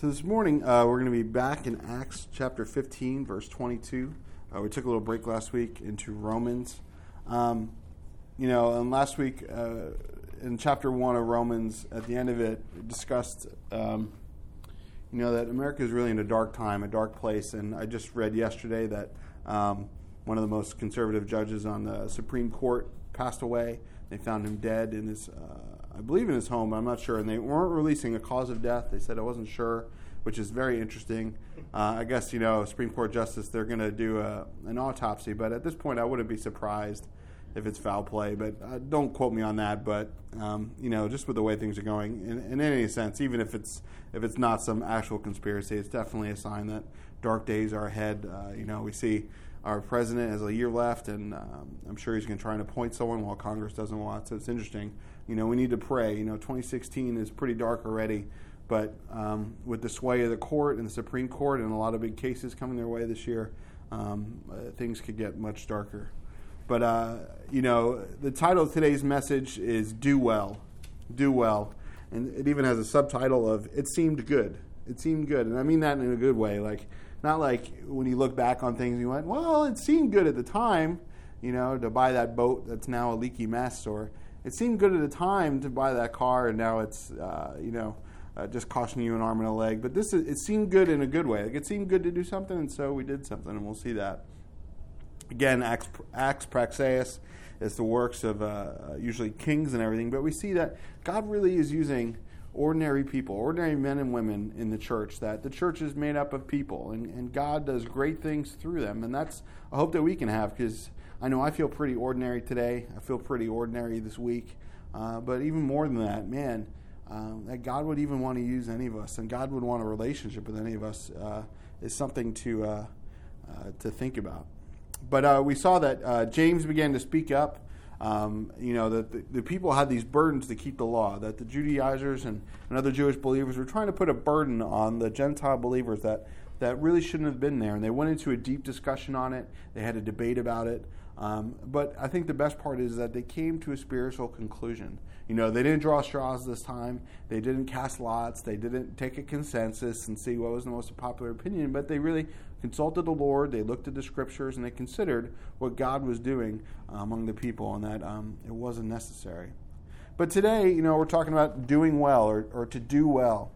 So this morning uh, we're going to be back in Acts chapter 15, verse 22. Uh, we took a little break last week into Romans. Um, you know, and last week uh, in chapter one of Romans, at the end of it, it discussed, um, you know, that America is really in a dark time, a dark place. And I just read yesterday that um, one of the most conservative judges on the Supreme Court passed away. They found him dead in his uh, I believe in his home, but I'm not sure. And they weren't releasing a cause of death. They said I wasn't sure, which is very interesting. Uh, I guess, you know, Supreme Court Justice, they're going to do a, an autopsy. But at this point, I wouldn't be surprised if it's foul play. But uh, don't quote me on that. But, um, you know, just with the way things are going, in, in any sense, even if it's, if it's not some actual conspiracy, it's definitely a sign that dark days are ahead. Uh, you know, we see our president has a year left, and um, I'm sure he's going to try and appoint someone while Congress doesn't want. So it's interesting you know, we need to pray. You know, 2016 is pretty dark already, but um, with the sway of the court and the Supreme Court and a lot of big cases coming their way this year, um, uh, things could get much darker. But, uh, you know, the title of today's message is Do Well. Do Well. And it even has a subtitle of It Seemed Good. It seemed good. And I mean that in a good way. Like, not like when you look back on things, you went, well, it seemed good at the time, you know, to buy that boat that's now a leaky mess or it seemed good at the time to buy that car, and now it's uh, you know uh, just costing you an arm and a leg. But this is, it seemed good in a good way. Like it seemed good to do something, and so we did something, and we'll see that. Again, Acts, Acts Praxeus is the works of uh, usually kings and everything, but we see that God really is using ordinary people, ordinary men and women in the church, that the church is made up of people, and, and God does great things through them. And that's a hope that we can have because I know I feel pretty ordinary today. I feel pretty ordinary this week. Uh, but even more than that, man, um, that God would even want to use any of us, and God would want a relationship with any of us, uh, is something to uh, uh to think about. But uh, we saw that James began to speak up. Um, you know that the, the, people had these burdens to keep the law. That the Judaizers and, and other Jewish believers were trying to put a burden on the Gentile believers that that really shouldn't have been there. And they went into a deep discussion on it. They had a debate about it. Um, but I think the best part is that they came to a spiritual conclusion. You know, they didn't draw straws this time. They didn't cast lots. They didn't take a consensus and see what was the most popular opinion. But they really consulted the Lord. They looked at the scriptures and they considered what God was doing uh, among the people and that um, it wasn't necessary. But today, you know, we're talking about doing well or, or to do well.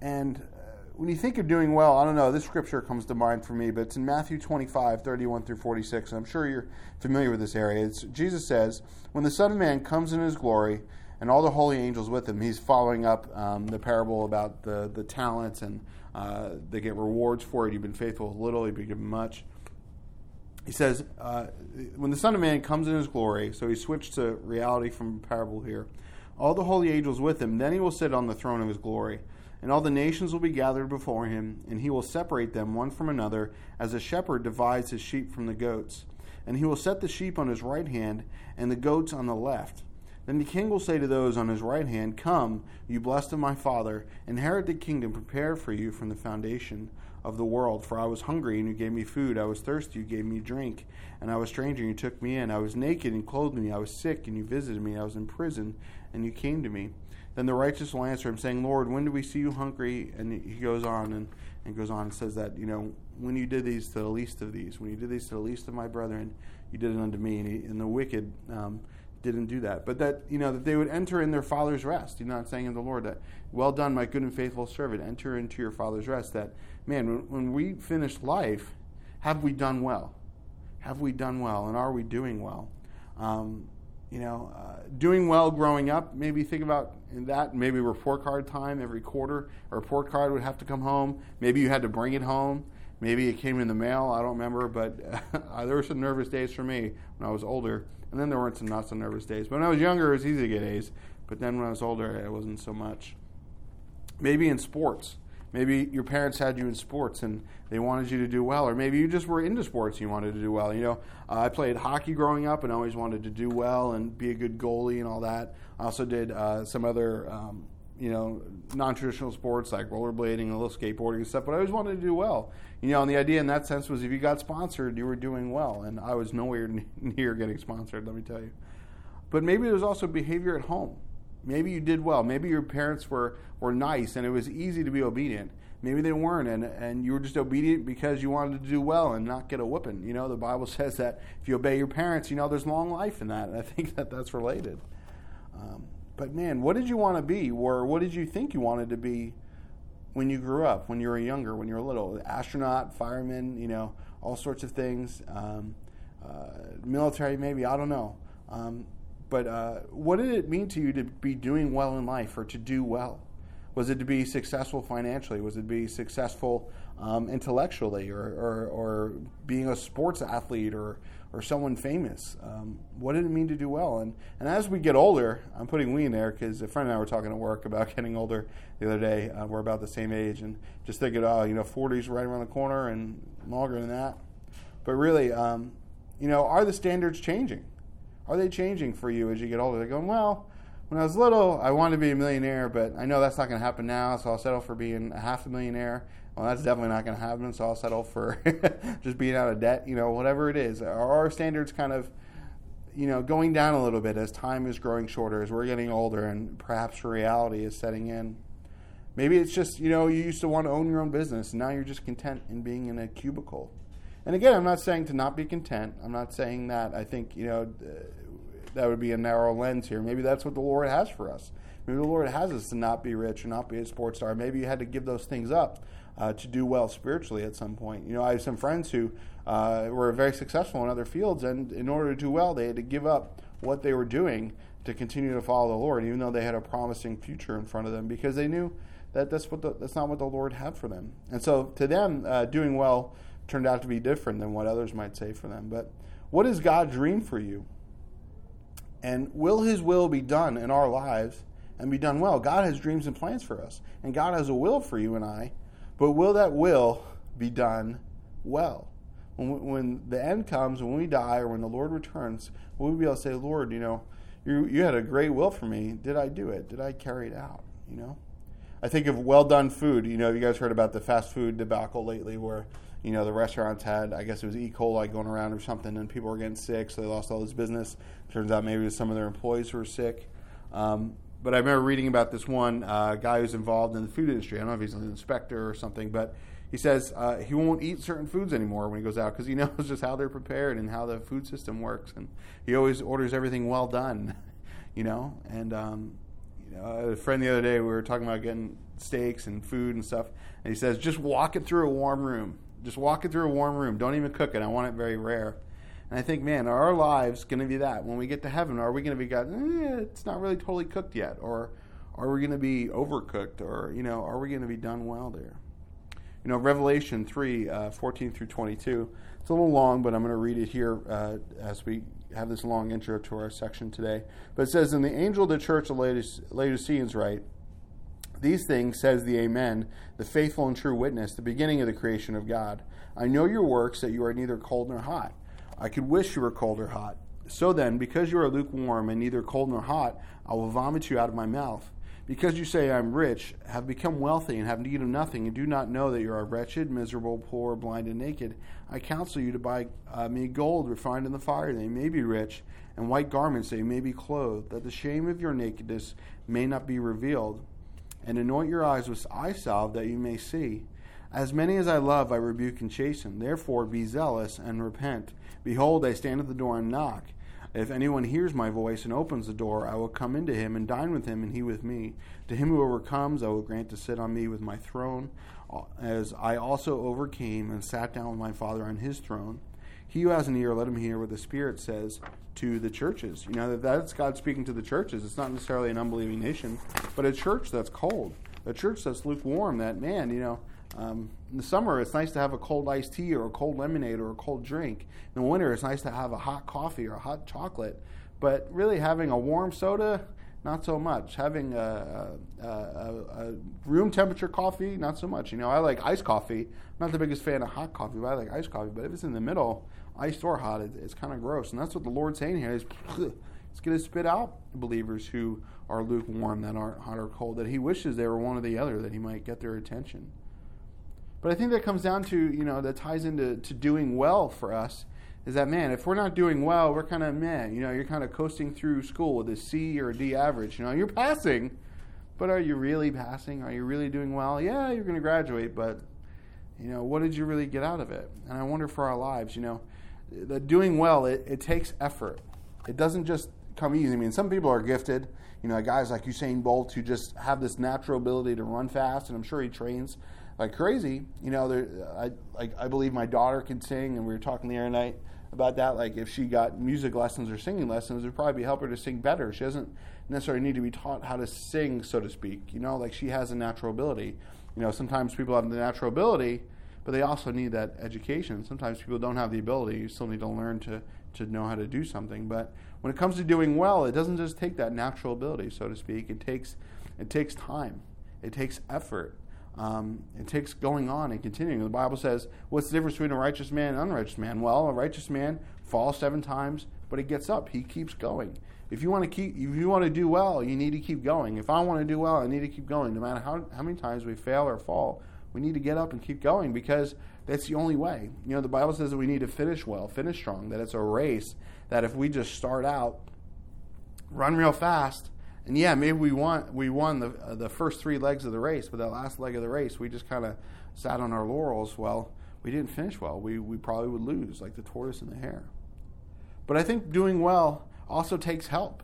And when you think of doing well, I don't know, this scripture comes to mind for me, but it's in Matthew 25, 31 through 46. I'm sure you're familiar with this area. It's, Jesus says, When the Son of Man comes in his glory, and all the holy angels with him, he's following up um, the parable about the, the talents, and uh, they get rewards for it. You've been faithful with little, you've been given much. He says, uh, When the Son of Man comes in his glory, so he switched to reality from parable here, all the holy angels with him, then he will sit on the throne of his glory and all the nations will be gathered before him, and he will separate them one from another, as a shepherd divides his sheep from the goats. And he will set the sheep on his right hand, and the goats on the left. Then the king will say to those on his right hand, Come, you blessed of my father, inherit the kingdom prepared for you from the foundation of the world. For I was hungry, and you gave me food. I was thirsty, you gave me drink. And I was stranger, and you took me in. I was naked, and clothed me. I was sick, and you visited me. I was in prison, and you came to me. Then the righteous will answer him, saying, Lord, when did we see you hungry? And he goes on and, and goes on and says that, you know, when you did these to the least of these, when you did these to the least of my brethren, you did it unto me. And, he, and the wicked um, didn't do that. But that, you know, that they would enter in their father's rest. You're not saying in the Lord that, well done, my good and faithful servant, enter into your father's rest. That, man, when, when we finish life, have we done well? Have we done well? And are we doing well? Um, you know, uh, doing well growing up, maybe think about that. Maybe report card time every quarter. A report card would have to come home. Maybe you had to bring it home. Maybe it came in the mail. I don't remember, but uh, there were some nervous days for me when I was older. And then there weren't some not so nervous days. But when I was younger, it was easy to get A's. But then when I was older, it wasn't so much. Maybe in sports. Maybe your parents had you in sports and they wanted you to do well, or maybe you just were into sports and you wanted to do well. You know, I played hockey growing up and always wanted to do well and be a good goalie and all that. I also did uh, some other, um, you know, non-traditional sports like rollerblading and a little skateboarding and stuff. But I always wanted to do well. You know, and the idea in that sense was if you got sponsored, you were doing well, and I was nowhere near getting sponsored. Let me tell you. But maybe there was also behavior at home Maybe you did well. Maybe your parents were, were nice and it was easy to be obedient. Maybe they weren't, and, and you were just obedient because you wanted to do well and not get a whipping. You know, the Bible says that if you obey your parents, you know, there's long life in that. And I think that that's related. Um, but man, what did you want to be, or what did you think you wanted to be when you grew up, when you were younger, when you were little? Astronaut, fireman, you know, all sorts of things. Um, uh, military, maybe I don't know. Um, but uh, what did it mean to you to be doing well in life or to do well? Was it to be successful financially? Was it to be successful um, intellectually or, or, or, being a sports athlete or, or someone famous? Um, what did it mean to do well? And, and as we get older, I'm putting we in there because a friend and I were talking at work about getting older the other day. Uh, we're about the same age and just thinking, oh, you know, 40's right around the corner and longer than that. But really, um, you know, are the standards changing? Are they changing for you as you get older? They're going, well, when I was little, I wanted to be a millionaire, but I know that's not going to happen now, so I'll settle for being a half a millionaire. Well, that's definitely not going to happen, so I'll settle for just being out of debt, you know, whatever it is. Are our standards kind of, you know, going down a little bit as time is growing shorter, as we're getting older, and perhaps reality is setting in? Maybe it's just, you know, you used to want to own your own business, and now you're just content in being in a cubicle. And again, I'm not saying to not be content. I'm not saying that. I think, you know, that would be a narrow lens here. Maybe that's what the Lord has for us. Maybe the Lord has us to not be rich or not be a sports star. Maybe you had to give those things up uh, to do well spiritually at some point. You know, I have some friends who uh, were very successful in other fields, and in order to do well, they had to give up what they were doing to continue to follow the Lord, even though they had a promising future in front of them, because they knew that that's what the, that's not what the Lord had for them. And so, to them, uh, doing well turned out to be different than what others might say for them. But what is God's dream for you? And will His will be done in our lives and be done well? God has dreams and plans for us, and God has a will for you and I, but will that will be done well? When, when the end comes, when we die, or when the Lord returns, will we be able to say, Lord, you know, you, you had a great will for me. Did I do it? Did I carry it out? You know? I think of well done food. You know, you guys heard about the fast food debacle lately where you know, the restaurants had, I guess it was E. coli going around or something, and people were getting sick, so they lost all this business. Turns out maybe it was some of their employees who were sick. Um, but I remember reading about this one uh, guy who's involved in the food industry. I don't know if he's an inspector or something, but he says uh, he won't eat certain foods anymore when he goes out because he knows just how they're prepared and how the food system works. And he always orders everything well done, you know. And um, you know, a friend the other day, we were talking about getting steaks and food and stuff, and he says, just walk it through a warm room just walk it through a warm room. Don't even cook it. I want it very rare. And I think, man, are our lives going to be that? When we get to heaven, are we going to be God? Eh, it's not really totally cooked yet, or are we going to be overcooked, or you know, are we going to be done well there? You know, Revelation three uh, 14 through twenty two. It's a little long, but I'm going to read it here uh, as we have this long intro to our section today. But it says, "And the angel of the church of Laodiceans write." These things says the Amen, the faithful and true witness, the beginning of the creation of God. I know your works, that you are neither cold nor hot. I could wish you were cold or hot. So then, because you are lukewarm and neither cold nor hot, I will vomit you out of my mouth. Because you say, I am rich, have become wealthy, and have need of nothing, and do not know that you are wretched, miserable, poor, blind, and naked, I counsel you to buy uh, me gold refined in the fire, that you may be rich, and white garments, that you may be clothed, that the shame of your nakedness may not be revealed and anoint your eyes with eye salve that you may see. As many as I love, I rebuke and chasten. Therefore, be zealous and repent. Behold, I stand at the door and knock. If anyone hears my voice and opens the door, I will come into him and dine with him, and he with me. To him who overcomes, I will grant to sit on me with my throne, as I also overcame and sat down with my Father on his throne. He who has an ear, let him hear what the Spirit says to the churches. You know, that that's God speaking to the churches. It's not necessarily an unbelieving nation, but a church that's cold, a church that's lukewarm, that, man, you know, um, in the summer, it's nice to have a cold iced tea or a cold lemonade or a cold drink. In the winter, it's nice to have a hot coffee or a hot chocolate. But really, having a warm soda, not so much. Having a, a, a, room temperature coffee, not so much. You know, I like iced coffee. I'm not the biggest fan of hot coffee, but I like iced coffee. But if it's in the middle, iced or hot, it, it's kind of gross. And that's what the Lord's saying here is He's going to spit out believers who are lukewarm, that aren't hot or cold, that He wishes they were one or the other, that He might get their attention. But I think that comes down to, you know, that ties into to doing well for us is that man, if we're not doing well, we're kind of meh. You know, you're kind of coasting through school with a C or a D average. You know, you're passing, but are you really passing? Are you really doing well? Yeah, you're going to graduate, but you know, what did you really get out of it? And I wonder for our lives, you know, that doing well, it, it takes effort. It doesn't just come easy. I mean, some people are gifted. You know, guys like Usain Bolt who just have this natural ability to run fast, and I'm sure he trains like crazy. You know, there, I like I believe my daughter can sing, and we were talking the other night about that. Like if she got music lessons or singing lessons, it would probably help her to sing better. She doesn't necessarily need to be taught how to sing, so to speak. You know, like she has a natural ability. You know, sometimes people have the natural ability, but they also need that education. Sometimes people don't have the ability. You still need to learn to to know how to do something. But when it comes to doing well, it doesn't just take that natural ability, so to speak. It takes it takes time. It takes effort. Um, it takes going on and continuing. The Bible says, what's the difference between a righteous man and an unrighteous man? Well, a righteous man falls seven times, but he gets up. He keeps going. If you want to keep, if you want to do well, you need to keep going. If I want to do well, I need to keep going. No matter how, how many times we fail or fall, we need to get up and keep going because that's the only way. You know, the Bible says that we need to finish well, finish strong, that it's a race, that if we just start out, run real fast, and yeah, maybe we won we won the uh, the first three legs of the race, but that last leg of the race, we just kind of sat on our laurels. Well, we didn't finish well. We we probably would lose, like the tortoise and the hare. But I think doing well also takes help.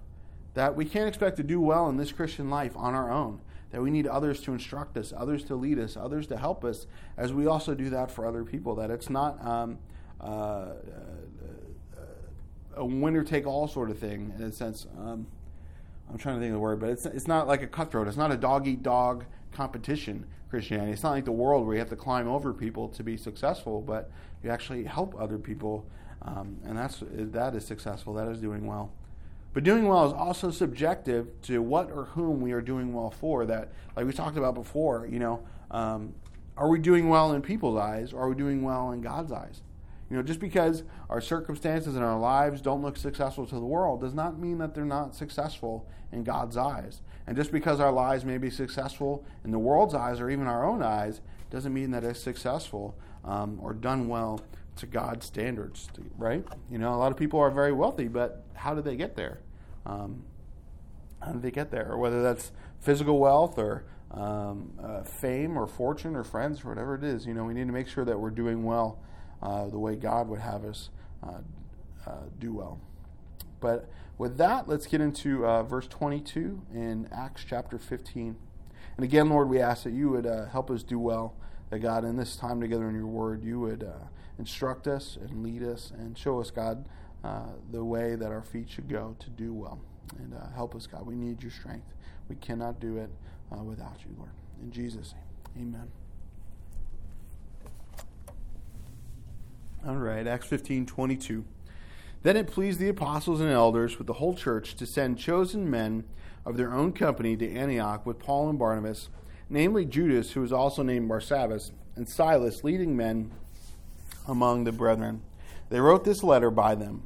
That we can't expect to do well in this Christian life on our own. That we need others to instruct us, others to lead us, others to help us, as we also do that for other people. That it's not um, uh, uh a winner take all sort of thing in a sense. Um, I'm trying to think of the word, but it's it's not like a cutthroat. It's not a dog eat dog competition Christianity. It's not like the world where you have to climb over people to be successful, but you actually help other people, um, and that's that is successful. That is doing well. But doing well is also subjective to what or whom we are doing well for. That, like we talked about before, you know, um, are we doing well in people's eyes, or are we doing well in God's eyes? You know, just because our circumstances and our lives don't look successful to the world does not mean that they're not successful in God's eyes. And just because our lives may be successful in the world's eyes or even our own eyes doesn't mean that it's successful um, or done well to God's standards, right? You know, a lot of people are very wealthy, but how did they get there? Um, how did they get there? Or whether that's physical wealth or um, uh, fame or fortune or friends or whatever it is, you know, we need to make sure that we're doing well uh, the way God would have us uh, uh, do well. But with that, let's get into uh, verse 22 in Acts chapter 15. And again, Lord, we ask that you would help us do well. That God, in this time together in your word, you would uh, instruct us and lead us and show us, God, uh, the way that our feet should go to do well. And uh, help us, God. We need your strength. We cannot do it uh, without you, Lord. In Jesus' name, amen. All right, Acts 15 22. Then it pleased the apostles and elders with the whole church to send chosen men of their own company to Antioch with Paul and Barnabas, namely Judas, who was also named Barsabbas, and Silas, leading men among the brethren. They wrote this letter by them.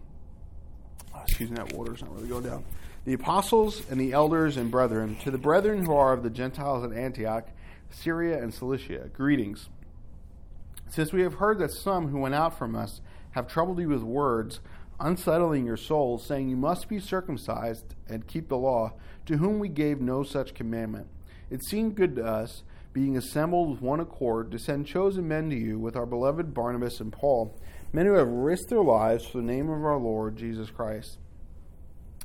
Oh, excuse me, that water's not really going down. The apostles and the elders and brethren, to the brethren who are of the Gentiles at Antioch, Syria and Cilicia, greetings. Since we have heard that some who went out from us have troubled you with words, unsettling your souls, saying you must be circumcised and keep the law, to whom we gave no such commandment. It seemed good to us, being assembled with one accord, to send chosen men to you with our beloved Barnabas and Paul, men who have risked their lives for the name of our Lord Jesus Christ.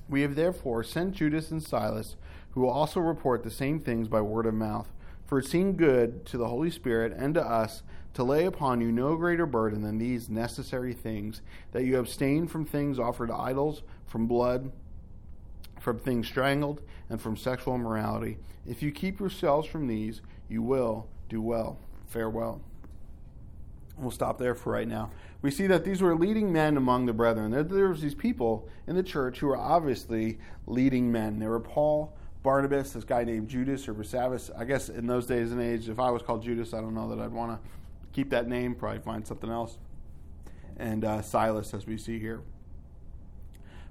We have therefore sent Judas and Silas, who will also report the same things by word of mouth. For it seemed good to the Holy Spirit and to us to lay upon you no greater burden than these necessary things that you abstain from things offered to idols, from blood, from things strangled, and from sexual immorality. If you keep yourselves from these, you will do well. Farewell. We'll stop there for right now. We see that these were leading men among the brethren. There, there was these people in the church who were obviously leading men. There were Paul, Barnabas, this guy named Judas or Barsabbas. I guess in those days and age, if I was called Judas, I don't know that I'd want to keep that name, probably find something else. And uh, Silas, as we see here.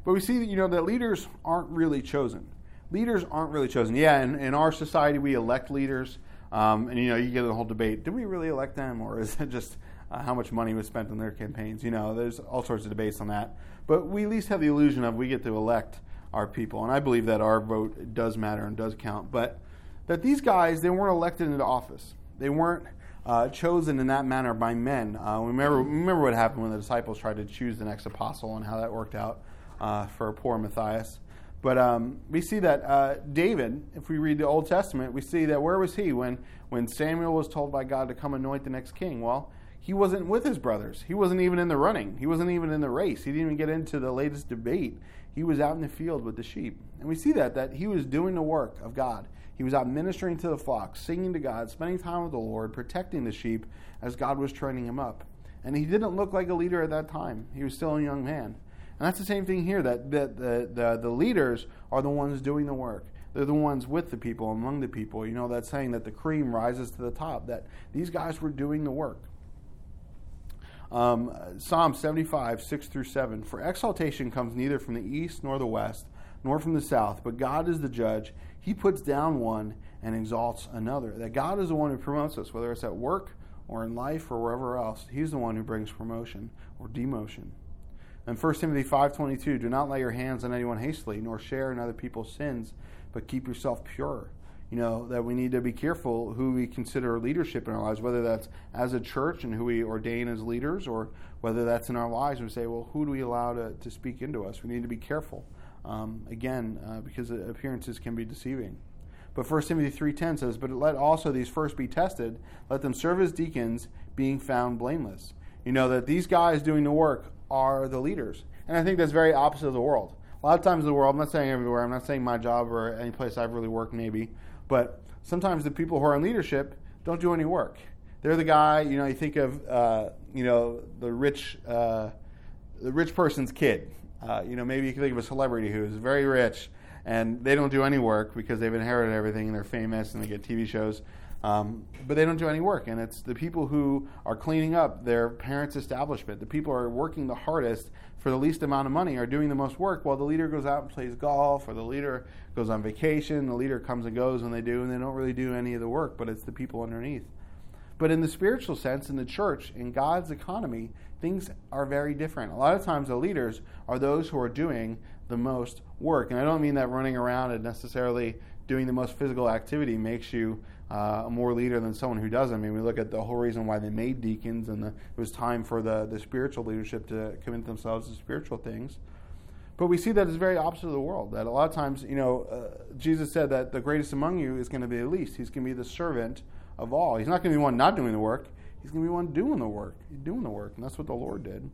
But we see that, you know, that leaders aren't really chosen. Leaders aren't really chosen. Yeah, in, in our society, we elect leaders. Um, and, you know, you get the whole debate did we really elect them, or is it just uh, how much money was spent on their campaigns. You know, there's all sorts of debates on that. But we at least have the illusion of we get to elect our people. And I believe that our vote does matter and does count. But that these guys, they weren't elected into office. They weren't uh, chosen in that manner by men. Uh, remember, remember what happened when the disciples tried to choose the next apostle and how that worked out uh, for poor Matthias. But um, we see that uh, David, if we read the Old Testament, we see that where was he when, when Samuel was told by God to come anoint the next king? Well, he wasn't with his brothers. He wasn't even in the running. He wasn't even in the race. He didn't even get into the latest debate. He was out in the field with the sheep. And we see that, that he was doing the work of God. He was out ministering to the flock, singing to God, spending time with the Lord, protecting the sheep as God was training him up. And he didn't look like a leader at that time. He was still a young man. And that's the same thing here that, that the, the, the leaders are the ones doing the work. They're the ones with the people, among the people. You know, that saying that the cream rises to the top, that these guys were doing the work. Um, Psalm 75, 6 through 7. For exaltation comes neither from the east nor the west, nor from the south, but God is the judge. He puts down one and exalts another. That God is the one who promotes us, whether it's at work or in life or wherever else. He's the one who brings promotion or demotion. And 1 Timothy 5.22, do not lay your hands on anyone hastily, nor share in other people's sins, but keep yourself pure. You know, that we need to be careful who we consider leadership in our lives, whether that's as a church and who we ordain as leaders, or whether that's in our lives. We say, well, who do we allow to, to speak into us? We need to be careful, um, again, uh, because appearances can be deceiving. But 1 Timothy 3.10 says, But let also these first be tested, let them serve as deacons, being found blameless. You know, that these guys doing the work are the leaders. And I think that's very opposite of the world. A lot of times in the world, I'm not saying everywhere, I'm not saying my job or any place I've really worked maybe, but sometimes the people who are in leadership don't do any work. They're the guy, you know, you think of, uh, you know, the rich, uh, the rich person's kid. Uh, you know, maybe you can think of a celebrity who is very rich and they don't do any work because they've inherited everything and they're famous and they get TV shows. Um, but they don't do any work, and it's the people who are cleaning up their parents' establishment. The people who are working the hardest for the least amount of money are doing the most work, while the leader goes out and plays golf, or the leader goes on vacation. The leader comes and goes when they do, and they don't really do any of the work. But it's the people underneath. But in the spiritual sense, in the church, in God's economy, things are very different. A lot of times, the leaders are those who are doing the most work, and I don't mean that running around and necessarily doing the most physical activity makes you uh, a more leader than someone who doesn't. I mean, we look at the whole reason why they made deacons, and the, it was time for the, the spiritual leadership to commit themselves to spiritual things. But we see that it's very opposite of the world. That a lot of times, you know, uh, Jesus said that the greatest among you is going to be the least. He's going to be the servant of all. He's not going to be one not doing the work. He's going to be one doing the work. He's doing the work, and that's what the Lord did.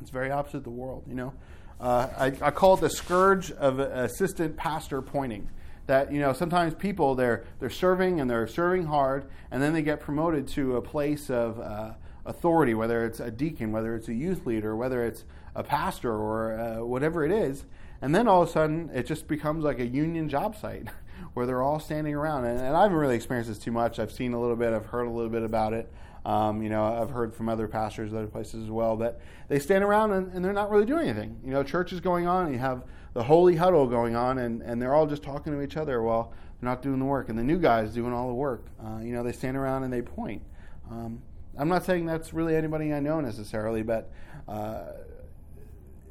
It's very opposite the world, you know. Uh, I, I, call it the scourge of assistant pastor pointing that you know sometimes people they're they're serving and they're serving hard, and then they get promoted to a place of uh, authority, whether it's a deacon, whether it's a youth leader, whether it's a pastor or uh, whatever it is, and then all of a sudden it just becomes like a union job site where they're all standing around. And, and I haven't really experienced this too much. I've seen a little bit, I've heard a little bit about it. Um, you know, I've heard from other pastors, other places as well, that they stand around and, and, they're not really doing anything. You know, church is going on, and you have the holy huddle going on, and, and they're all just talking to each other while they're not doing the work. And the new guys doing all the work. Uh, you know, they stand around and they point. Um, I'm not saying that's really anybody I know necessarily, but uh,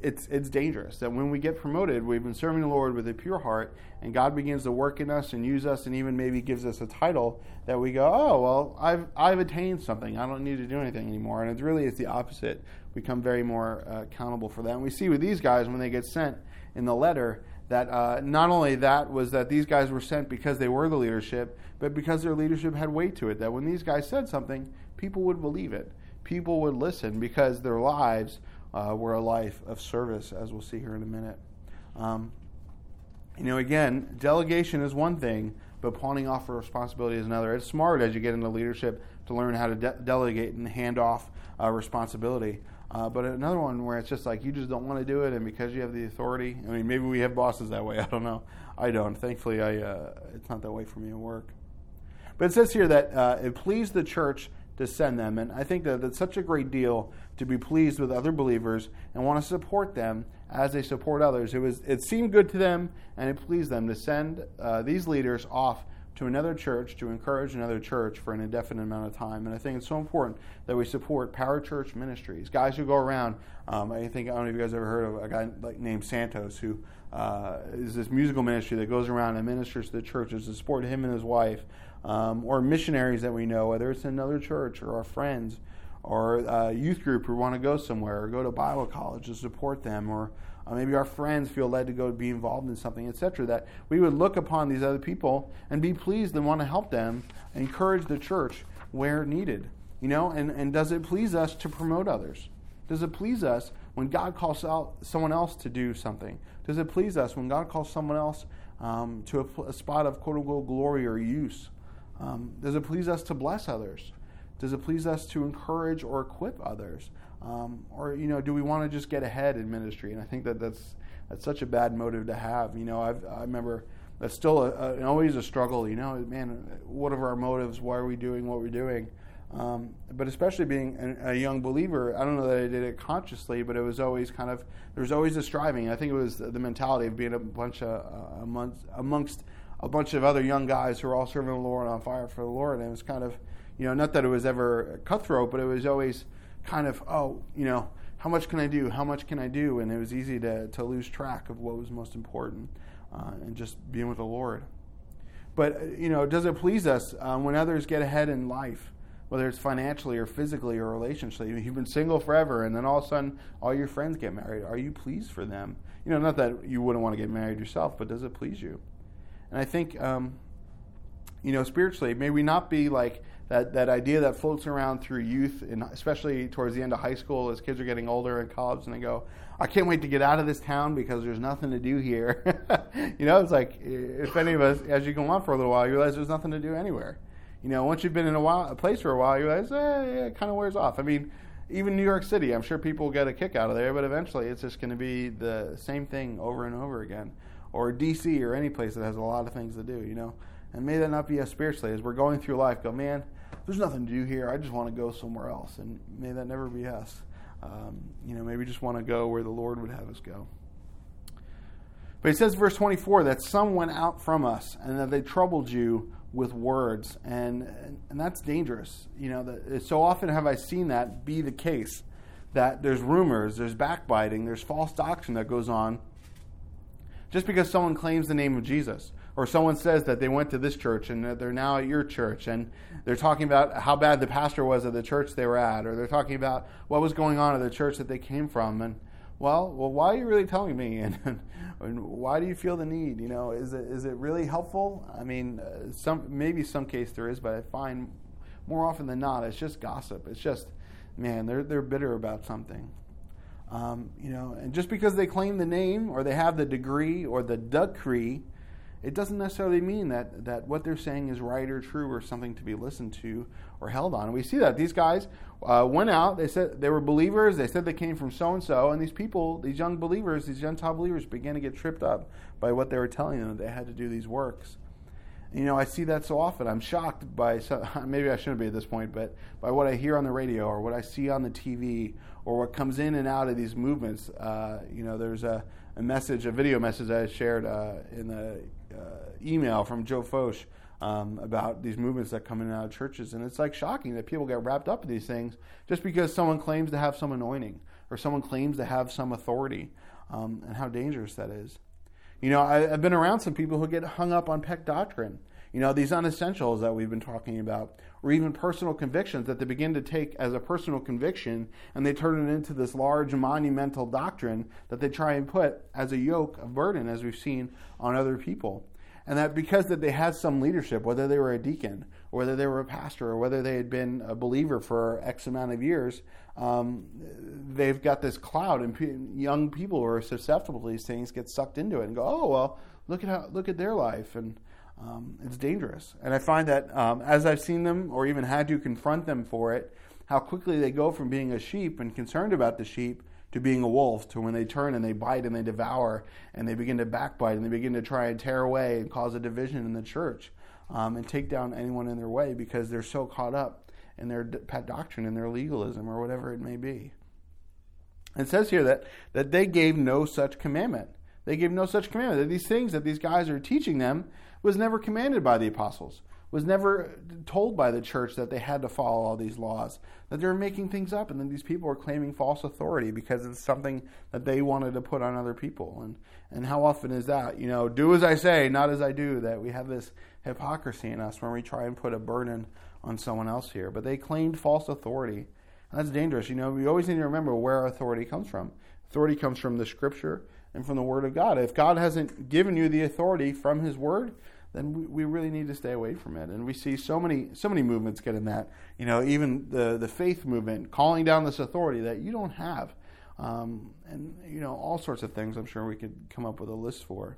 it's it's dangerous that when we get promoted, we've been serving the Lord with a pure heart, and God begins to work in us and use us, and even maybe gives us a title that we go, oh well, I've I've attained something. I don't need to do anything anymore. And it's really it's the opposite. We become very more uh, accountable for that. And we see with these guys when they get sent in the letter that uh, not only that was that these guys were sent because they were the leadership, but because their leadership had weight to it. That when these guys said something, people would believe it. People would listen because their lives uh, were a life of service, as we'll see here in a minute. Um, you know, again, delegation is one thing, but pawning off a responsibility is another. It's smart as you get into leadership to learn how to de- delegate and hand off uh, responsibility. Uh, but another one where it's just like you just don't want to do it, and because you have the authority. I mean, maybe we have bosses that way. I don't know. I don't. Thankfully, I uh, it's not that way for me at work. But it says here that uh, it pleased the church to send them, and I think that it's such a great deal to be pleased with other believers and want to support them as they support others. It was it seemed good to them, and it pleased them to send uh, these leaders off to another church to encourage another church for an indefinite amount of time. And I think it's so important that we support Power Church Ministries. Guys who go around, um, I think, I don't know if you guys ever heard of a guy like named Santos who uh, is this musical ministry that goes around and ministers to the churches to support him and his wife, um, or missionaries that we know, whether it's another church or our friends or a youth group who want to go somewhere or go to Bible college to support them, or uh, maybe our friends feel led to go be involved in something, etc. That we would look upon these other people and be pleased and want to help them, encourage the church where needed. You know, and, and does it please us to promote others? Does it please us when God calls out someone else to do something? Does it please us when God calls someone else um, to a, a, spot of quote unquote glory or use? Um, does it please us to bless others? Does it please us to encourage or equip others? Um, or you know, do we want to just get ahead in ministry? And I think that that's that's such a bad motive to have. You know, I've, i remember that's still a, a, always a struggle. You know, man, what are our motives? Why are we doing what we're doing? Um, but especially being a, a, young believer, I don't know that I did it consciously, but it was always kind of there was always a striving. I think it was the, mentality of being a bunch of uh, amongst, amongst a bunch of other young guys who were all serving the Lord on fire for the Lord, and it was kind of you know, not that it was ever cutthroat, but it was always kind of, oh, you know, how much can I do? How much can I do? And it was easy to, to lose track of what was most important uh, and just being with the Lord. But, you know, does it please us um, when others get ahead in life, whether it's financially or physically or relationally? You've been single forever and then all of a sudden all your friends get married. Are you pleased for them? You know, not that you wouldn't want to get married yourself, but does it please you? And I think, um, you know, spiritually, may we not be like that, that idea that floats around through youth, and especially towards the end of high school as kids are getting older in college, and they go, I can't wait to get out of this town because there's nothing to do here. you know, it's like if any of us, as you go on for a little while, you realize there's nothing to do anywhere. You know, once you've been in a, while, a place for a while, you realize, eh, yeah, it kind of wears off. I mean, even New York City, I'm sure people get a kick out of there, but eventually it's just going to be the same thing over and over again. Or DC or any place that has a lot of things to do, you know. And may that not be us spiritually as we're going through life. Go, man, there's nothing to do here. I just want to go somewhere else. And may that never be us. Um, you know, maybe just want to go where the Lord would have us go. But he says, verse 24, that some went out from us and that they troubled you with words. And, and that's dangerous. You know, that, so often have I seen that be the case that there's rumors, there's backbiting, there's false doctrine that goes on just because someone claims the name of Jesus or someone says that they went to this church and they're now at your church and they're talking about how bad the pastor was at the church they were at or they're talking about what was going on at the church that they came from and well well why are you really telling me? And, and why do you feel the need? You know is it is it really helpful? I mean uh, some maybe some case there is but i find more often than not it's just gossip. It's just man they're they're bitter about something. Um, you know and just because they claim the name or they have the degree or the decree it doesn't necessarily mean that, that what they're saying is right or true or something to be listened to or held on. We see that these guys uh, went out. They said they were believers. They said they came from so and so. And these people, these young believers, these Gentile believers, began to get tripped up by what they were telling them. They had to do these works. You know, I see that so often. I'm shocked by maybe I shouldn't be at this point, but by what I hear on the radio or what I see on the TV or what comes in and out of these movements. Uh, you know, there's a, a message, a video message I shared uh, in the email from Joe Focht um, about these movements that come in and out of churches, and it's like shocking that people get wrapped up in these things just because someone claims to have some anointing or someone claims to have some authority, um, and how dangerous that is. You know, I, I've been around some people who get hung up on pet doctrine. You know, these unessentials that we've been talking about, or even personal convictions that they begin to take as a personal conviction and they turn it into this large monumental doctrine that they try and put as a yoke of burden, as we've seen on other people. And that because that they had some leadership, whether they were a deacon, or whether they were a pastor, or whether they had been a believer for X amount of years, um, they've got this cloud, and young people who are susceptible to these things get sucked into it and go, "Oh well, look at how look at their life," and um, it's dangerous. And I find that um, as I've seen them or even had to confront them for it, how quickly they go from being a sheep and concerned about the sheep to being a wolf, to when they turn and they bite and they devour and they begin to backbite and they begin to try and tear away and cause a division in the church um, and take down anyone in their way because they're so caught up in their pet doctrine and their legalism or whatever it may be. It says here that, that they gave no such commandment. They gave no such commandment. That these things that these guys are teaching them was never commanded by the apostles, was never told by the church that they had to follow all these laws, that they were making things up, and then these people were claiming false authority because it's something that they wanted to put on other people. And, and how often is that? You know, do as I say, not as I do, that we have this hypocrisy in us when we try and put a burden on someone else here. But they claimed false authority. And that's dangerous. You know, we always need to remember where authority comes from. Authority comes from the scripture and from the word of God. If God hasn't given you the authority from his word, then we, really need to stay away from it. And we see so many so many movements get in that. You know, even the the faith movement calling down this authority that you don't have, um, and you know all sorts of things. I'm sure we could come up with a list for.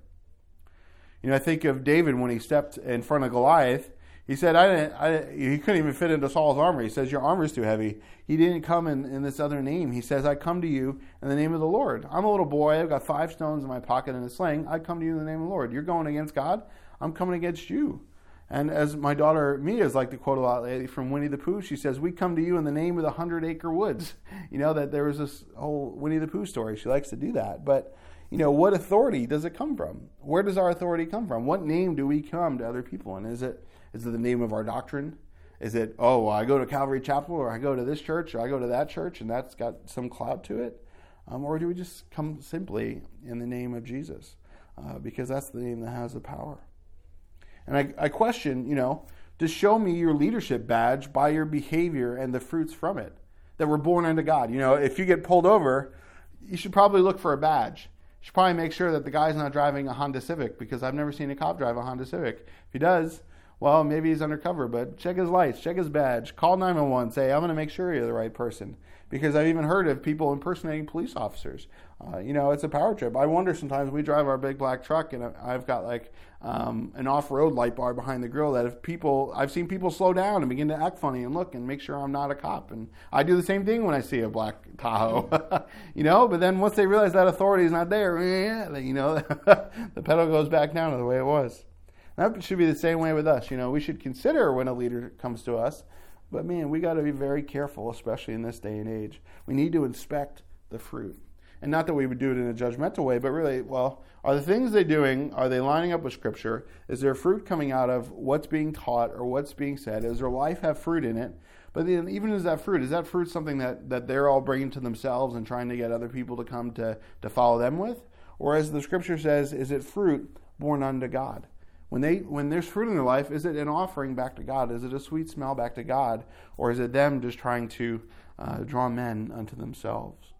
You know, I think of David when he stepped in front of Goliath. He said, I didn't, I, he couldn't even fit into Saul's armor. He says, Your armor is too heavy. He didn't come in, in this other name. He says, I come to you in the name of the Lord. I'm a little boy. I've got five stones in my pocket and a sling. I come to you in the name of the Lord. You're going against God. I'm coming against you. And as my daughter Mia is like to quote a lot from Winnie the Pooh, she says, We come to you in the name of the Hundred Acre Woods. You know, that there was this whole Winnie the Pooh story. She likes to do that. But, you know, what authority does it come from? Where does our authority come from? What name do we come to other people in? Is it, is it the name of our doctrine? Is it, oh, I go to Calvary Chapel or I go to this church or I go to that church and that's got some clout to it? Um, or do we just come simply in the name of Jesus? Uh, because that's the name that has the power. And I, I question, you know, to show me your leadership badge by your behavior and the fruits from it that were born unto God. You know, if you get pulled over, you should probably look for a badge. You should probably make sure that the guy's not driving a Honda Civic because I've never seen a cop drive a Honda Civic. If he does, well, maybe he's undercover, but check his lights, check his badge, call 911, say, I'm going to make sure you're the right person. Because I've even heard of people impersonating police officers. Uh, you know, it's a power trip. I wonder sometimes we drive our big black truck and I've got like um, an off road light bar behind the grill that if people, I've seen people slow down and begin to act funny and look and make sure I'm not a cop. And I do the same thing when I see a black Tahoe, you know, but then once they realize that authority is not there, you know, the pedal goes back down to the way it was. That should be the same way with us. You know, we should consider when a leader comes to us, but man, we got to be very careful, especially in this day and age. We need to inspect the fruit. And not that we would do it in a judgmental way, but really, well, are the things they're doing, are they lining up with Scripture? Is there fruit coming out of what's being taught or what's being said? Does their life have fruit in it? But then, even as that fruit, is that fruit something that, that they're all bringing to themselves and trying to get other people to come to, to follow them with? Or as the Scripture says, is it fruit born unto God? When, they, when there's fruit in their life, is it an offering back to God? Is it a sweet smell back to God? Or is it them just trying to uh, draw men unto themselves?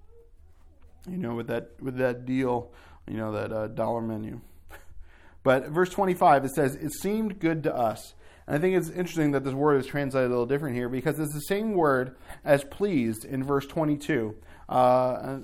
you know, with that with that deal, you know, that uh, dollar menu. but verse 25 it says, "It seemed good to us." And I think it's interesting that this word is translated a little different here because it's the same word as pleased in verse 22. Uh,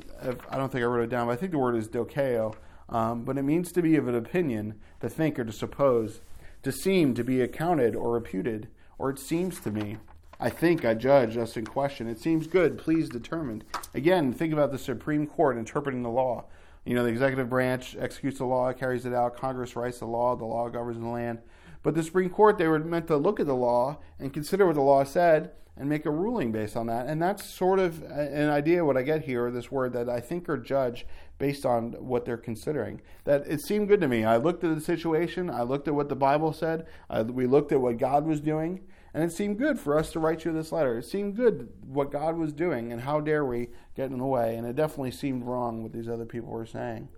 I don't think I wrote it down, but I think the word is dokeo. Um, but it means to be of an opinion, to think or to suppose, to seem, to be accounted or reputed, or it seems to me. I think, I judge us in question. It seems good, please determined. Again, think about the Supreme Court interpreting the law. You know, the executive branch executes the law, carries it out. Congress writes the law, the law governs the land. But the Supreme Court, they were meant to look at the law and consider what the law said and make a ruling based on that. And that's sort of an idea what I get here, this word that I think or judge based on what they're considering. That it seemed good to me. I looked at the situation, I looked at what the Bible said, I, we looked at what God was doing, and it seemed good for us to write you this letter. It seemed good what God was doing, and how dare we get in the way. And it definitely seemed wrong what these other people were saying.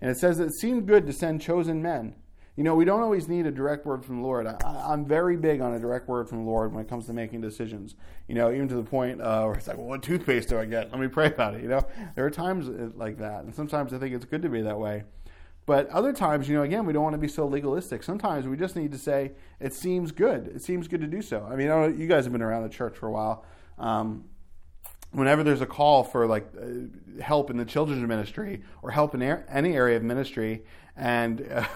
And it says it seemed good to send chosen men. You know, we don't always need a direct word from the Lord. I, am very big on a direct word from the Lord when it comes to making decisions. You know, even to the point uh, where it's like, well, what toothpaste do I get? Let me pray about it. You know, there are times uh, like that. And sometimes I think it's good to be that way. But other times, you know, again, we don't want to be so legalistic. Sometimes we just need to say, it seems good. It seems good to do so. I mean, I you guys have been around the church for a while. Um, whenever there's a call for like uh, help in the children's ministry or help in er- any area of ministry, and, uh,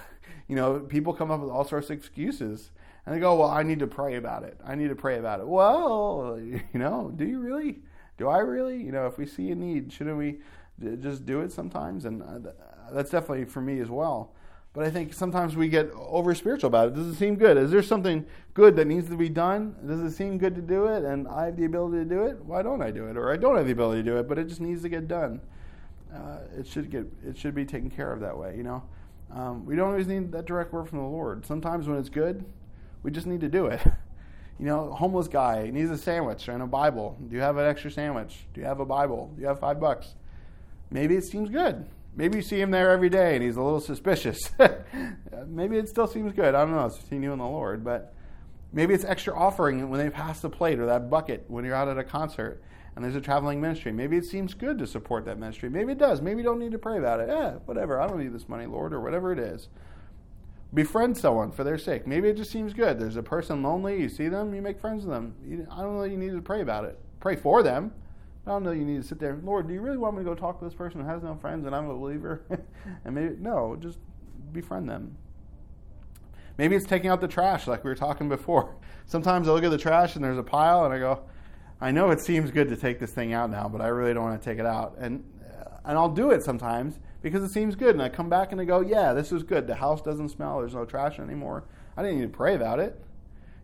you know, people come up with all sorts of excuses. And they go, well, I need to pray about it. I need to pray about it. Well, you know, do you really? Do I really? You know, if we see a need, shouldn't we just do it sometimes? And uh, that's definitely for me as well. But I think sometimes we get over spiritual about it. Does it seem good? Is there something good that needs to be done? Does it seem good to do it? And I have the ability to do it. Why don't I do it? Or I don't have the ability to do it, but it just needs to get done. Uh, it should get it should be taken care of that way. You know, Um, we don't always need that direct word from the Lord. Sometimes when it's good, we just need to do it. You know, homeless guy needs a sandwich and a Bible. Do you have an extra sandwich? Do you have a Bible? Do you have five bucks? Maybe it seems good. Maybe you see him there every day and he's a little suspicious. maybe it still seems good. I don't know. It's between you and the Lord. But maybe it's extra offering when they pass the plate or that bucket when you're out at a concert and there's a traveling ministry. Maybe it seems good to support that ministry. Maybe it does. Maybe you don't need to pray about it. Yeah, whatever. I don't need this money, Lord, or whatever it is befriend someone for their sake. Maybe it just seems good. There's a person lonely, you see them, you make friends with them. You, I don't know you need to pray about it. Pray for them. I don't know you need to sit there. Lord, do you really want me to go talk to this person who has no friends and I'm a believer? and maybe no, just befriend them. Maybe it's taking out the trash, like we were talking before. Sometimes I look at the trash and there's a pile, and I go, I know it seems good to take this thing out now, but I really don't want to take it out. And and I'll do it sometimes because it seems good. And I come back and I go, yeah, this is good. The house doesn't smell. There's no trash anymore. I didn't need to pray about it.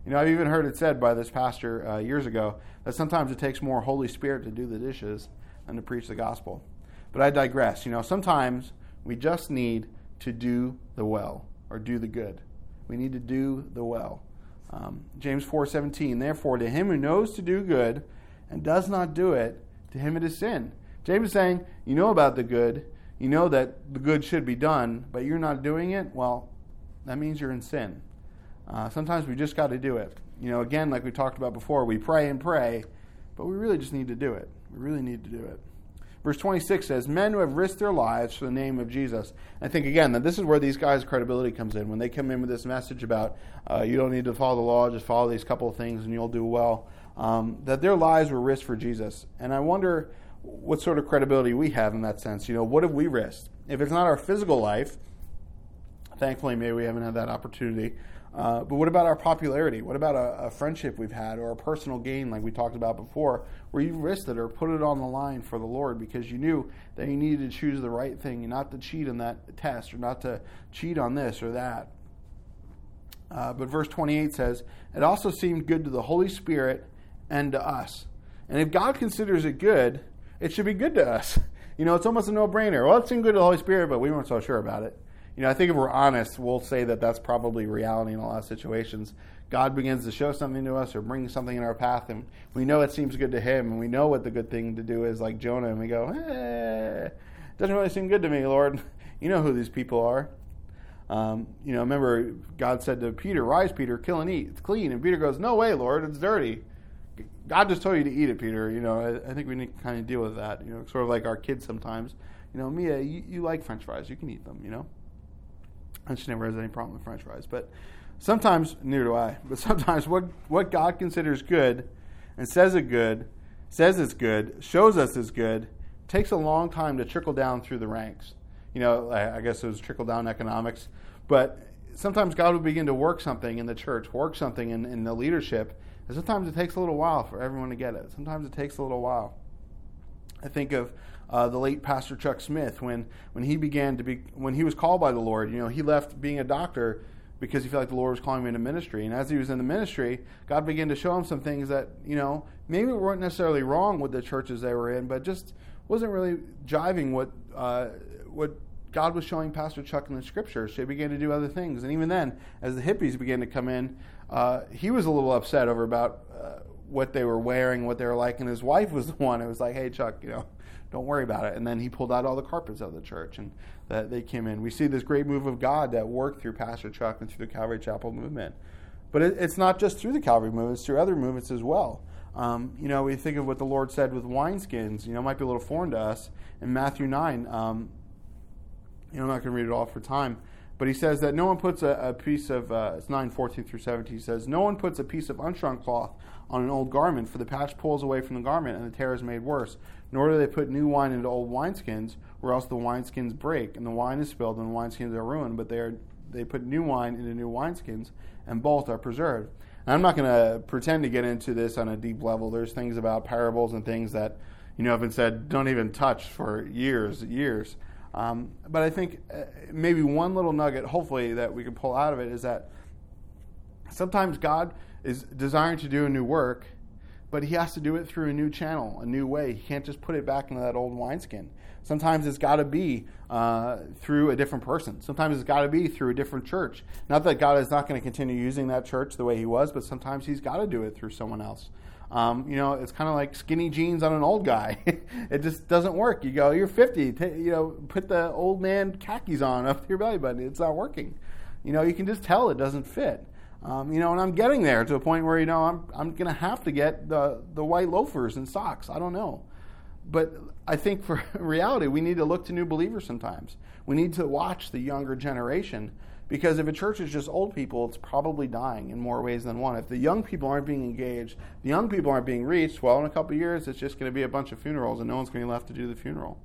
You know, I've even heard it said by this pastor uh, years ago that sometimes it takes more Holy Spirit to do the dishes than to preach the gospel. But I digress. You know, sometimes we just need to do the well or do the good. We need to do the well. Um, James 4:17. Therefore, to him who knows to do good and does not do it, to him it is sin. James is saying, you know about the good, you know that the good should be done, but you're not doing it, well, that means you're in sin. Uh, sometimes we just got to do it. You know, again, like we talked about before, we pray and pray, but we really just need to do it. We really need to do it. Verse 26 says, Men who have risked their lives for the name of Jesus. I think, again, that this is where these guys' credibility comes in. When they come in with this message about uh, you don't need to follow the law, just follow these couple of things and you'll do well, um, that their lives were risked for Jesus. And I wonder what sort of credibility we have in that sense. You know, what have we risked? If it's not our physical life, thankfully, maybe we haven't had that opportunity. Uh, but what about our popularity? What about a, a, friendship we've had or a personal gain, like we talked about before, where you risked it or put it on the line for the Lord because you knew that you needed to choose the right thing and not to cheat on that test or not to cheat on this or that? Uh, but verse 28 says, It also seemed good to the Holy Spirit and to us. And if God considers it good, it should be good to us. You know, it's almost a no brainer. Well, it seemed good to the Holy Spirit, but we weren't so sure about it. You know, I think if we're honest, we'll say that that's probably reality in a lot of situations. God begins to show something to us or bring something in our path, and we know it seems good to Him, and we know what the good thing to do is, like Jonah, and we go, eh, doesn't really seem good to me, Lord. You know who these people are. Um, you know, remember God said to Peter, "Rise, Peter, kill and eat. It's clean." And Peter goes, "No way, Lord. It's dirty." God just told you to eat it, Peter. You know, I, I, think we need to kind of deal with that. You know, sort of like our kids sometimes. You know, Mia, you, you like French fries. You can eat them. You know, and she never has any problem with French fries. But sometimes, neither do I. But sometimes, what what God considers good, and says it good, says it's good, shows us it's good, takes a long time to trickle down through the ranks. You know, I, I guess it was trickle down economics, but sometimes God will begin to work something in the church, work something in, in the leadership and sometimes it takes a little while for everyone to get it. Sometimes it takes a little while. I think of uh, the late Pastor Chuck Smith when, when he began to be when he was called by the Lord. You know, he left being a doctor because he felt like the Lord was calling him into ministry. And as he was in the ministry, God began to show him some things that you know maybe weren't necessarily wrong with the churches they were in, but just wasn't really jiving what uh, what God was showing Pastor Chuck in the scriptures. So he began to do other things. And even then, as the hippies began to come in, uh, he was a little upset over about uh, what they were wearing, what they were like, and his wife was the one who was like, "Hey, Chuck, you know, don't worry about it." And then he pulled out all the carpets of the church, and that they came in. We see this great move of God that worked through Pastor Chuck and through the Calvary Chapel movement. But it, it's not just through the Calvary movement; it's through other movements as well. Um, you know, we think of what the Lord said with wineskins. You know, might be a little foreign to us in Matthew nine. Um, you know, I'm not going to read it all for time. But he says that no one puts a, a piece of, uh, it's 9, 14 through 17, he says, No one puts a piece of unstrung cloth on an old garment, for the patch pulls away from the garment and the tear is made worse. Nor do they put new wine into old wineskins, or else the wineskins break, and the wine is spilled and the wineskins are ruined. But they, are, they put new wine into new wineskins, and both are preserved. And I'm not going to pretend to get into this on a deep level. There's things about parables and things that, you know, have been said, don't even touch for years, years. Um, but I think uh, maybe one little nugget, hopefully, that we can pull out of it is that sometimes God is desiring to do a new work, but he has to do it through a new channel, a new way. He can't just put it back into that old wineskin. Sometimes it's got to be uh, through a different person. Sometimes it's got to be through a different church. Not that God is not going to continue using that church the way He was, but sometimes He's got to do it through someone else. Um, you know, it's kind of like skinny jeans on an old guy. it just doesn't work. You go, you're 50. T- you know, put the old man khakis on up to your belly button. It's not working. You know, you can just tell it doesn't fit. Um, you know, and I'm getting there to a point where you know I'm I'm to have to get the the white loafers and socks. I don't know but I think for reality, we need to look to new believers sometimes. We need to watch the younger generation because if a church is just old people, it's probably dying in more ways than one. If the young people aren't being engaged, the young people aren't being reached, well, in a couple years, it's just going to be a bunch of funerals and no one's going to be left to do the funeral.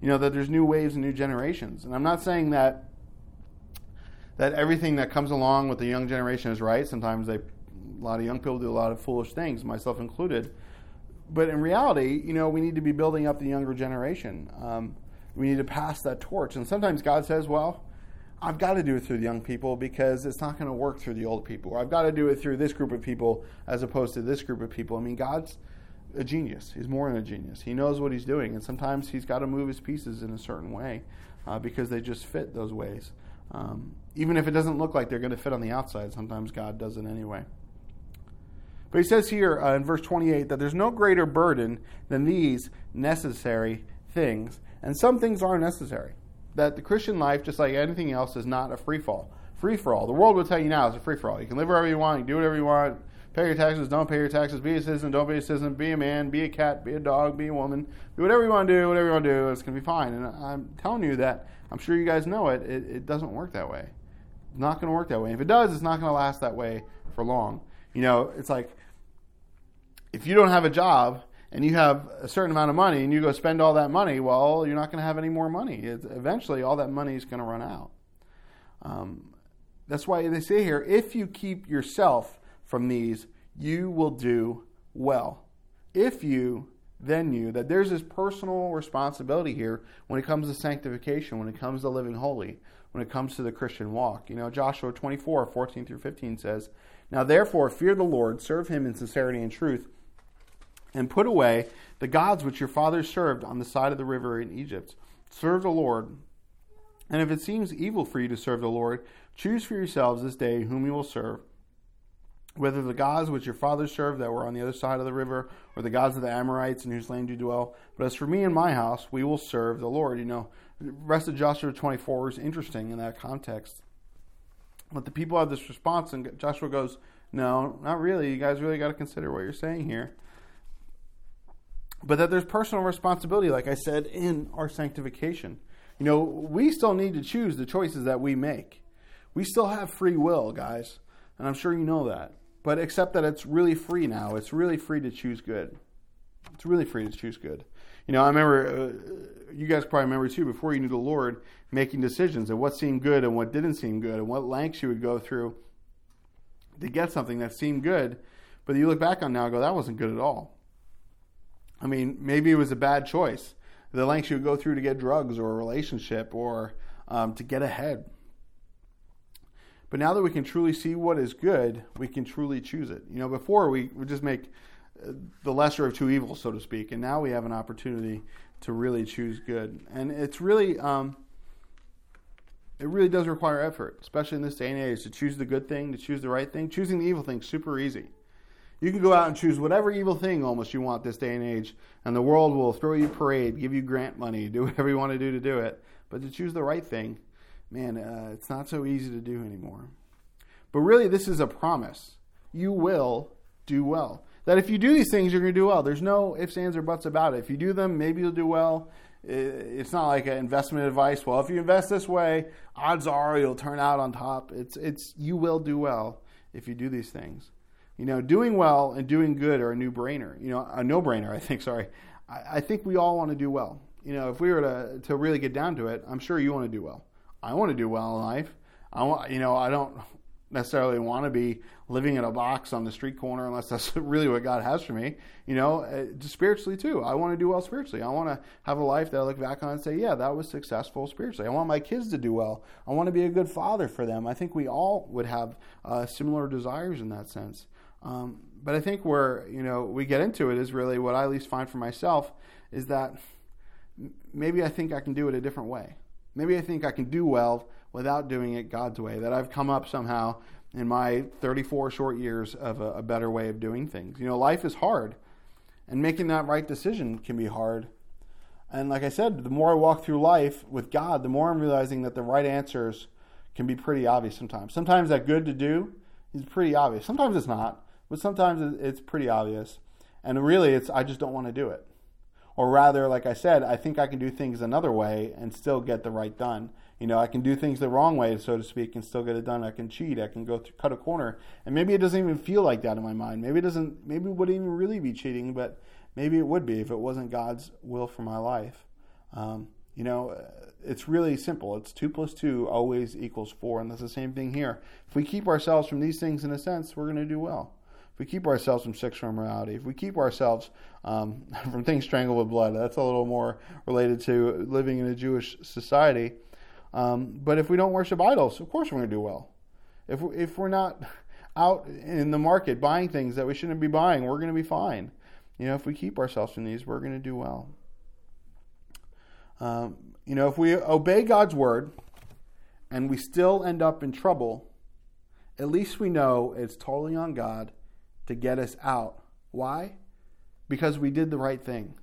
You know, that there's new waves and new generations. And I'm not saying that that everything that comes along with the young generation is right. Sometimes they, a lot of young people do a lot of foolish things, myself included but in reality, you know, we need to be building up the younger generation. Um, we need to pass that torch. And sometimes God says, well, I've got to do it through the young people because it's not going to work through the old people. Or I've got to do it through this group of people as opposed to this group of people. I mean, God's a genius. He's more than a genius. He knows what he's doing. And sometimes he's got to move his pieces in a certain way uh, because they just fit those ways. Um, even if it doesn't look like they're going to fit on the outside, sometimes God does it anyway. But he says here uh, in verse 28 that there's no greater burden than these necessary things. And some things are necessary. That the Christian life, just like anything else, is not a free fall. Free for all. The world will tell you now it's a free for all. You can live wherever you want, you do whatever you want, pay your taxes, don't pay your taxes, be a citizen, don't be a citizen, be a man, be a cat, be a dog, be a woman, do whatever you want to do, whatever you want to do, it's going to be fine. And I'm telling you that, I'm sure you guys know it, it, it doesn't work that way. It's not going to work that way. And if it does, it's not going to last that way for long. You know, it's like if you don't have a job and you have a certain amount of money and you go spend all that money, well, you're not going to have any more money. It's, eventually, all that money is going to run out. Um, that's why they say here if you keep yourself from these, you will do well. If you then you, that there's this personal responsibility here when it comes to sanctification, when it comes to living holy, when it comes to the Christian walk. You know, Joshua 24, 14 through 15 says, Now therefore, fear the Lord, serve him in sincerity and truth and put away the gods which your fathers served on the side of the river in Egypt. Serve the Lord. And if it seems evil for you to serve the Lord, choose for yourselves this day whom you will serve, whether the gods which your fathers served that were on the other side of the river, or the gods of the Amorites in whose land you dwell. But as for me and my house, we will serve the Lord. You know, the rest of Joshua 24 is interesting in that context. But the people have this response, and Joshua goes, No, not really. You guys really got to consider what you're saying here but that there's personal responsibility, like I said, in our sanctification. You know, we still need to choose the choices that we make. We still have free will, guys, and I'm sure you know that. But except that it's really free now. It's really free to choose good. It's really free to choose good. You know, I remember, uh, you guys probably remember too, before you knew the Lord, making decisions and what seemed good and what didn't seem good and what lengths you would go through to get something that seemed good. But you look back on now and go, that wasn't good at all I mean, maybe it was a bad choice. The lengths you would go through to get drugs or a relationship or um, to get ahead. But now that we can truly see what is good, we can truly choose it. You know, before we would just make uh, the lesser of two evils, so to speak, and now we have an opportunity to really choose good. And it's really, um, it really does require effort, especially in this day and age, to choose the good thing, to choose the right thing. Choosing the evil thing super easy. You can go out and choose whatever evil thing almost you want this day and age, and the world will throw you parade, give you grant money, do whatever you want to do to do it. But to choose the right thing, man, uh, it's not so easy to do anymore. But really, this is a promise. You will do well. That if you do these things, you're going to do well. There's no ifs, ands, or buts about it. If you do them, maybe you'll do well. It's not like investment advice. Well, if you invest this way, odds are you'll turn out on top. It's it's you will do well if you do these things. You know, doing well and doing good are a new brainer. You know, a no brainer. I think. Sorry, I, I think we all want to do well. You know, if we were to to really get down to it, I'm sure you want to do well. I want to do well in life. I want, you know, I don't necessarily want to be living in a box on the street corner unless that's really what God has for me. You know, uh, spiritually too. I want to do well spiritually. I want to have a life that I look back on and say, yeah, that was successful spiritually. I want my kids to do well. I want to be a good father for them. I think we all would have uh, similar desires in that sense. Um, but I think where you know we get into it is really what I at least find for myself is that maybe I think I can do it a different way. Maybe I think I can do well without doing it God's way. That I've come up somehow in my 34 short years of a, a better way of doing things. You know, life is hard, and making that right decision can be hard. And like I said, the more I walk through life with God, the more I'm realizing that the right answers can be pretty obvious sometimes. Sometimes that good to do is pretty obvious. Sometimes it's not, but sometimes it's pretty obvious. And really, it's I just don't want to do it. Or rather, like I said, I think I can do things another way and still get the right done. You know, I can do things the wrong way, so to speak, and still get it done. I can cheat. I can go through, cut a corner, and maybe it doesn't even feel like that in my mind. Maybe it doesn't. Maybe it wouldn't even really be cheating, but maybe it would be if it wasn't God's will for my life. Um, you know, it's really simple. It's two plus two always equals four, and that's the same thing here. If we keep ourselves from these things, in a sense, we're going to do well. We keep ourselves from sexual immorality, if we keep ourselves um, from things strangled with blood, that's a little more related to living in a Jewish society. Um, but if we don't worship idols, of course we're going to do well. If if we're not out in the market buying things that we shouldn't be buying, we're going to be fine. You know, if we keep ourselves from these, we're going to do well. Um, you know, if we obey God's word and we still end up in trouble, at least we know it's totally on God to get us out. Why? Because we did the right thing.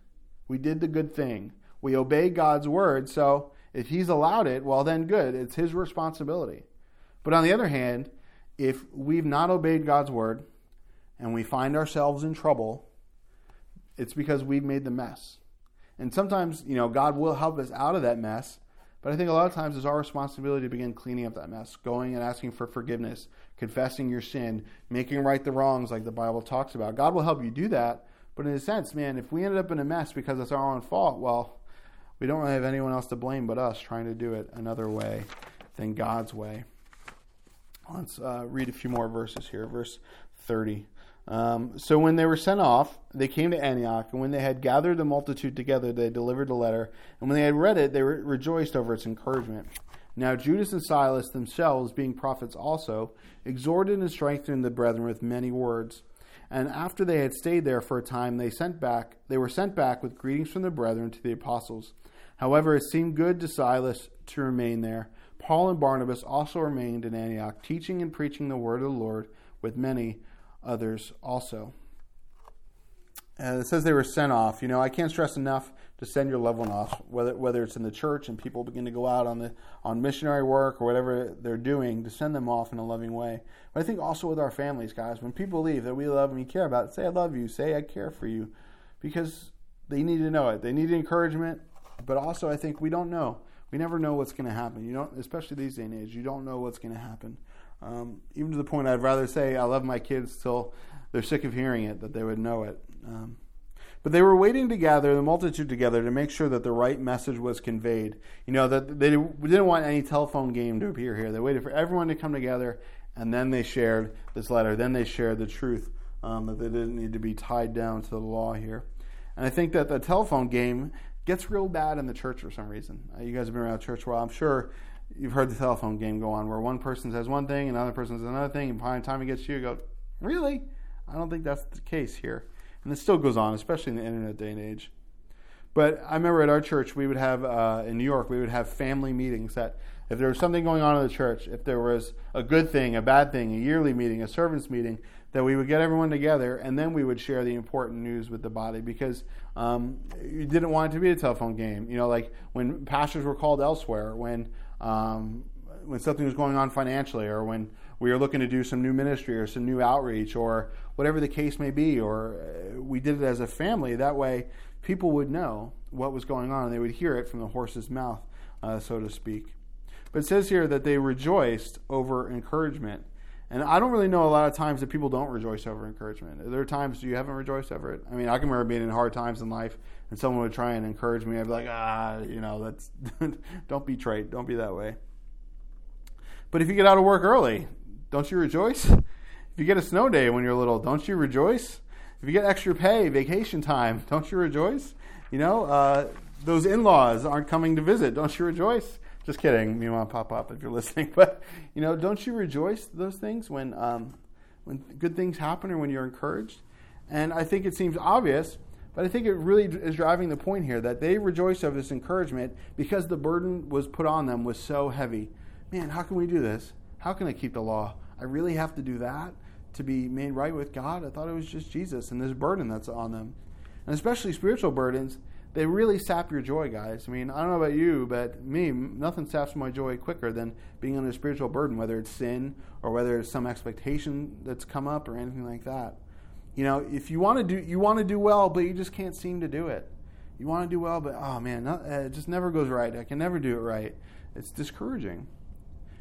We did the good thing. We obey God's word, so if he's allowed it, well, then good. It's his responsibility. But on the other hand, if we've not obeyed God's word and we find ourselves in trouble, it's because we've made the mess. And sometimes, you know, God will help us out of that mess. But I think a lot of times it's our responsibility to begin cleaning up that mess, going and asking for forgiveness, confessing your sin, making right the wrongs like the Bible talks about. God will help you do that. But in a sense, man, if we ended up in a mess because it's our own fault, well, we don't really have anyone else to blame but us trying to do it another way than God's way. Let's uh, read a few more verses here. Verse 30. Um, so when they were sent off, they came to Antioch, and when they had gathered the multitude together, they delivered the letter. And when they had read it, they re- rejoiced over its encouragement. Now Judas and Silas themselves, being prophets also, exhorted and strengthened the brethren with many words. And after they had stayed there for a time, they sent back. They were sent back with greetings from the brethren to the apostles. However, it seemed good to Silas to remain there. Paul and Barnabas also remained in Antioch, teaching and preaching the word of the Lord with many others also. And it says they were sent off. You know, I can't stress enough to send your loved one off, whether whether it's in the church and people begin to go out on the on missionary work or whatever they're doing, to send them off in a loving way. But I think also with our families, guys, when people leave that we love and we care about, say I love you, say I care for you, because they need to know it. They need encouragement, but also I think we don't know. We never know what's going to happen. You don't, especially these day and age. You don't know what's going to happen. Um, even to the point I'd rather say I love my kids till they're sick of hearing it, that they would know it. Um, but they were waiting to gather the multitude together to make sure that the right message was conveyed. You know, that they didn't want any telephone game to appear here. They waited for everyone to come together, and then they shared this letter. Then they shared the truth um, that they didn't need to be tied down to the law here. And I think that the telephone game gets real bad in the church for some reason. Uh, you guys have been around church a while. I'm sure you've heard the telephone game go on where one person says one thing, and another person says another thing, and by the time it gets to you, you go, Really? I don't think that's the case here. And it still goes on, especially in the internet day and age. But I remember at our church, we would have, uh, in New York, we would have family meetings that if there was something going on in the church, if there was a good thing, a bad thing, a yearly meeting, a servants meeting, that we would get everyone together and then we would share the important news with the body because um, you didn't want it to be a telephone game. You know, like when pastors were called elsewhere, when um, when something was going on financially, or when we were looking to do some new ministry or some new outreach, or whatever the case may be, or uh, we did it as a family. That way, people would know what was going on and they would hear it from the horse's mouth, uh, so to speak. But it says here that they rejoiced over encouragement. And I don't really know a lot of times that people don't rejoice over encouragement. There are times you haven't rejoiced over it? I mean, I can remember being in hard times in life and someone would try and encourage me. I'd be like, ah, you know, that's don't be trite. Don't be that way. But if you get out of work early, don't you rejoice? If you get a snow day when you're little, don't you rejoice? If you get extra pay, vacation time, don't you rejoice? You know, uh, those in laws aren't coming to visit, don't you rejoice? Just kidding, me mom pop up if you're listening. But you know, don't you rejoice those things when um, when good things happen or when you're encouraged. And I think it seems obvious, but I think it really is driving the point here that they rejoiced over this encouragement because the burden was put on them was so heavy. Man, how can we do this? How can I keep the law? I really have to do that to be made right with God? I thought it was just Jesus and this burden that's on them. And especially spiritual burdens, they really sap your joy, guys. I mean, I don't know about you, but me, nothing saps my joy quicker than being under a spiritual burden, whether it's sin or whether it's some expectation that's come up or anything like that. You know, if you want to do you want to do well, but you just can't seem to do it. You want to do well, but oh man, not, uh, it just never goes right. I can never do it right. It's discouraging.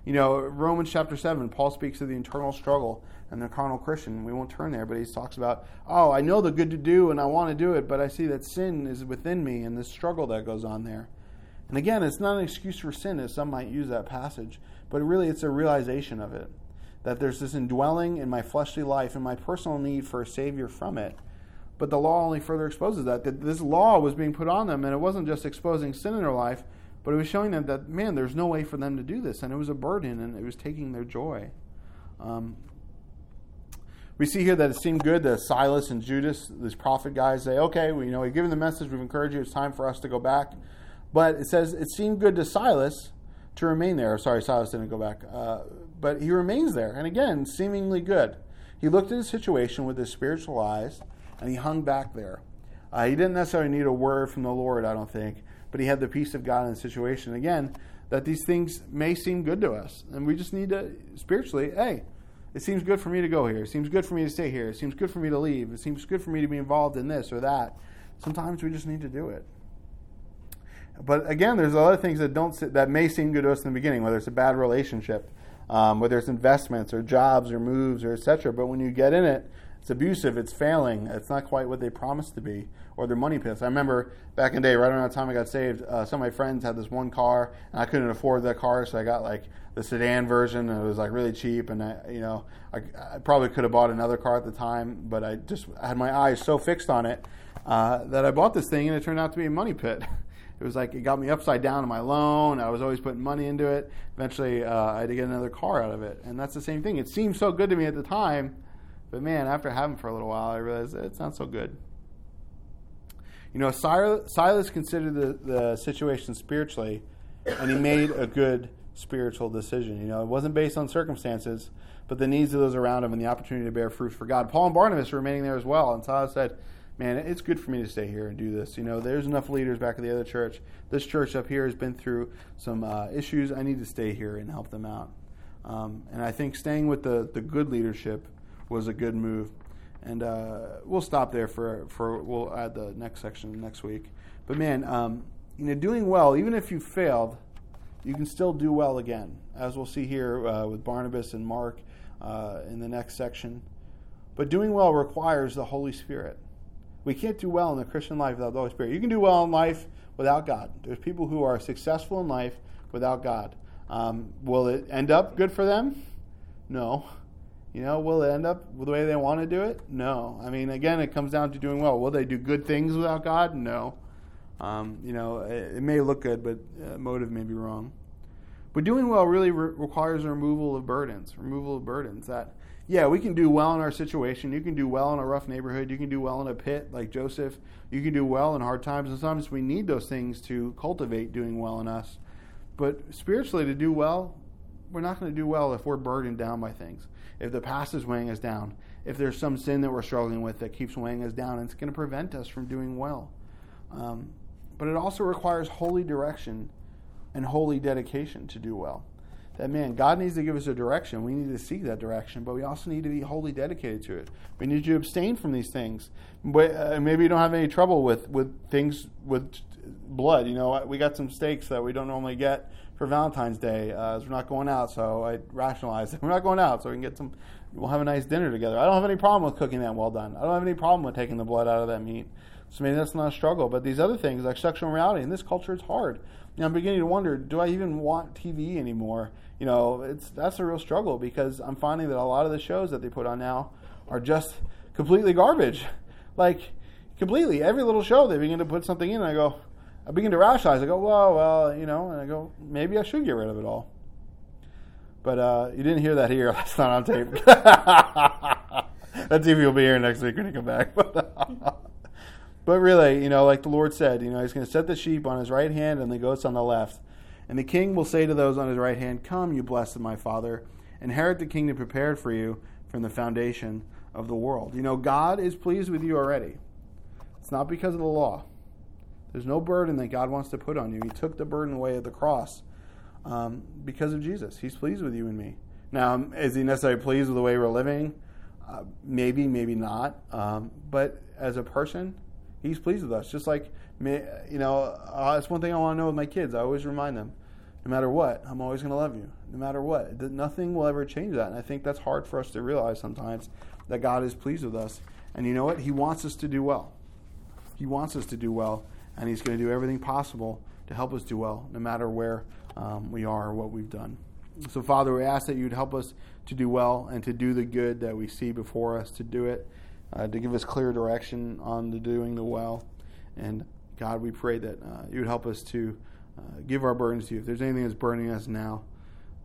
You know, Romans chapter 7, Paul speaks of the internal struggle and the carnal Christian. We won't turn there, but he talks about, oh, I know the good to do and I want to do it, but I see that sin is within me and this struggle that goes on there. And again, it's not an excuse for sin, as some might use that passage, but really it's a realization of it. That there's this indwelling in my fleshly life and my personal need for a Savior from it. But the law only further exposes that. That this law was being put on them, and it wasn't just exposing sin in their life, but it was showing them that, man, there's no way for them to do this. And it was a burden and it was taking their joy. Um, we see here that it seemed good that Silas and Judas, these prophet guys, say, okay, we, you know, we've given the message, we've encouraged you, it's time for us to go back. But it says it seemed good to Silas to remain there. Sorry, Silas didn't go back. Uh, but he remains there. And again, seemingly good. He looked at his situation with his spiritual eyes and he hung back there. Uh, he didn't necessarily need a word from the Lord, I don't think but he had the peace of God in the situation. Again, that these things may seem good to us, and we just need to spiritually, hey, it seems good for me to go here. It seems good for me to stay here. It seems good for me to leave. It seems good for me to be involved in this or that. Sometimes we just need to do it. But again, there's other things that don't that may seem good to us in the beginning, whether it's a bad relationship, um, whether it's investments or jobs or moves or etc. But when you get in it, it's abusive, it's failing, it's not quite what they promised to be, or their money pits. I remember back in the day, right around the time I got saved, uh, some of my friends had this one car, and I couldn't afford that car, so I got like the sedan version, and it was like really cheap, and I, you know, I, I probably could have bought another car at the time, but I just I had my eyes so fixed on it uh, that I bought this thing, and it turned out to be a money pit. it was like it got me upside down in my loan. I was always putting money into it. Eventually, uh, I had to get another car out of it, and that's the same thing. It seemed so good to me at the time but man, after having for a little while, I realized it's not so good. You know, Silas considered the, the situation spiritually, and he made a good spiritual decision. You know, it wasn't based on circumstances, but the needs of those around him and the opportunity to bear fruit for God. Paul and Barnabas were remaining there as well, and Silas said, man, it's good for me to stay here and do this. You know, there's enough leaders back at the other church. This church up here has been through some uh, issues. I need to stay here and help them out. Um, and I think staying with the, the good leadership was a good move. And uh, we'll stop there for, for we'll add the next section next week. But man, um, you know, doing well, even if you failed, you can still do well again, as we'll see here uh, with Barnabas and Mark uh, in the next section. But doing well requires the Holy Spirit. We can't do well in the Christian life without the Holy Spirit. You can do well in life without God. There's people who are successful in life without God. Um, will it end up good for them? No. You know, will it end up the way they want to do it? No. I mean, again, it comes down to doing well. Will they do good things without God? No. Um, you know, it, it, may look good, but uh, motive may be wrong. But doing well really re- requires a removal of burdens. Removal of burdens. That, yeah, we can do well in our situation. You can do well in a rough neighborhood. You can do well in a pit like Joseph. You can do well in hard times. And sometimes we need those things to cultivate doing well in us. But spiritually, to do well, we're not going to do well if we're burdened down by things if the past is weighing us down, if there's some sin that we're struggling with that keeps weighing us down, it's going to prevent us from doing well. Um, but it also requires holy direction and holy dedication to do well. That man, God needs to give us a direction. We need to seek that direction, but we also need to be wholly dedicated to it. We need to abstain from these things. But, uh, maybe you don't have any trouble with, with things with blood. You know, we got some steaks that we don't normally get for Valentine's Day uh, we're not going out. So I rationalized we're not going out, so we can get some. We'll have a nice dinner together. I don't have any problem with cooking that well done. I don't have any problem with taking the blood out of that meat. So maybe that's not a struggle. But these other things like sexual morality in this culture, it's hard. I'm beginning to wonder: Do I even want TV anymore? You know, it's that's a real struggle because I'm finding that a lot of the shows that they put on now are just completely garbage. Like completely, every little show they begin to put something in. I go, I begin to rationalize. I go, well, well, you know, and I go, maybe I should get rid of it all. But uh, you didn't hear that here. That's not on tape. that TV will be here next week when you come back. but really, you know, like the Lord said, you know, He's going to set the sheep on His right hand and the goats on the left. And the king will say to those on his right hand, Come, you blessed of my Father, inherit the kingdom prepared for you from the foundation of the world. You know, God is pleased with you already. It's not because of the law. There's no burden that God wants to put on you. He took the burden away at the cross um, because of Jesus. He's pleased with you and me. Now, is he necessarily pleased with the way we're living? Uh, maybe, maybe not. Um, but as a person, he's pleased with us. Just like, you know, uh, that's one thing I want to know with my kids. I always remind them, no matter what, I'm always going to love you. No matter what. Nothing will ever change that. And I think that's hard for us to realize sometimes that God is pleased with us. And you know what? He wants us to do well. He wants us to do well. And He's going to do everything possible to help us do well, no matter where um, we are or what we've done. So, Father, we ask that you'd help us to do well and to do the good that we see before us, to do it, uh, to give us clear direction on the doing the well. And God, we pray that uh, you would help us to uh, give our burdens to you. If there's anything that's burning us now,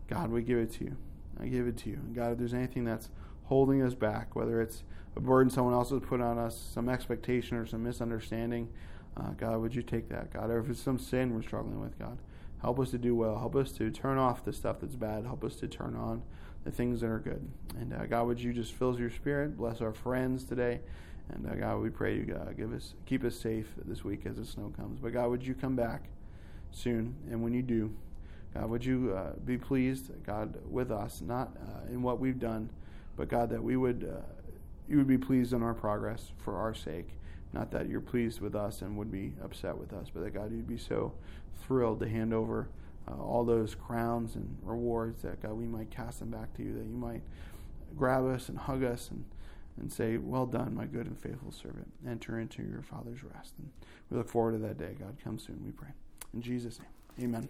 God, we give it to you. I give it to you. And God, if there's anything that's holding us back, whether it's a burden someone else has put on us, some expectation or some misunderstanding, uh, God, would you take that, God? Or if it's some sin we're struggling with, God, help us to do well. Help us to turn off the stuff that's bad. Help us to turn on the things that are good. And uh, God, would you just fill your spirit, bless our friends today. And uh, God, we pray you God, give us, keep us safe this week as the snow comes. But God, would you come back soon? And when you do, God, would you uh, be pleased, God, with us, not uh, in what we've done, but God, that we would, uh, you would be pleased in our progress for our sake. Not that you're pleased with us and would be upset with us, but that God, you'd be so thrilled to hand over uh, all those crowns and rewards that God, we might cast them back to you, that you might grab us and hug us and, and say, Well done, my good and faithful servant. Enter into your Father's rest. And we look forward to that day. God, come soon, we pray. In Jesus' name, amen.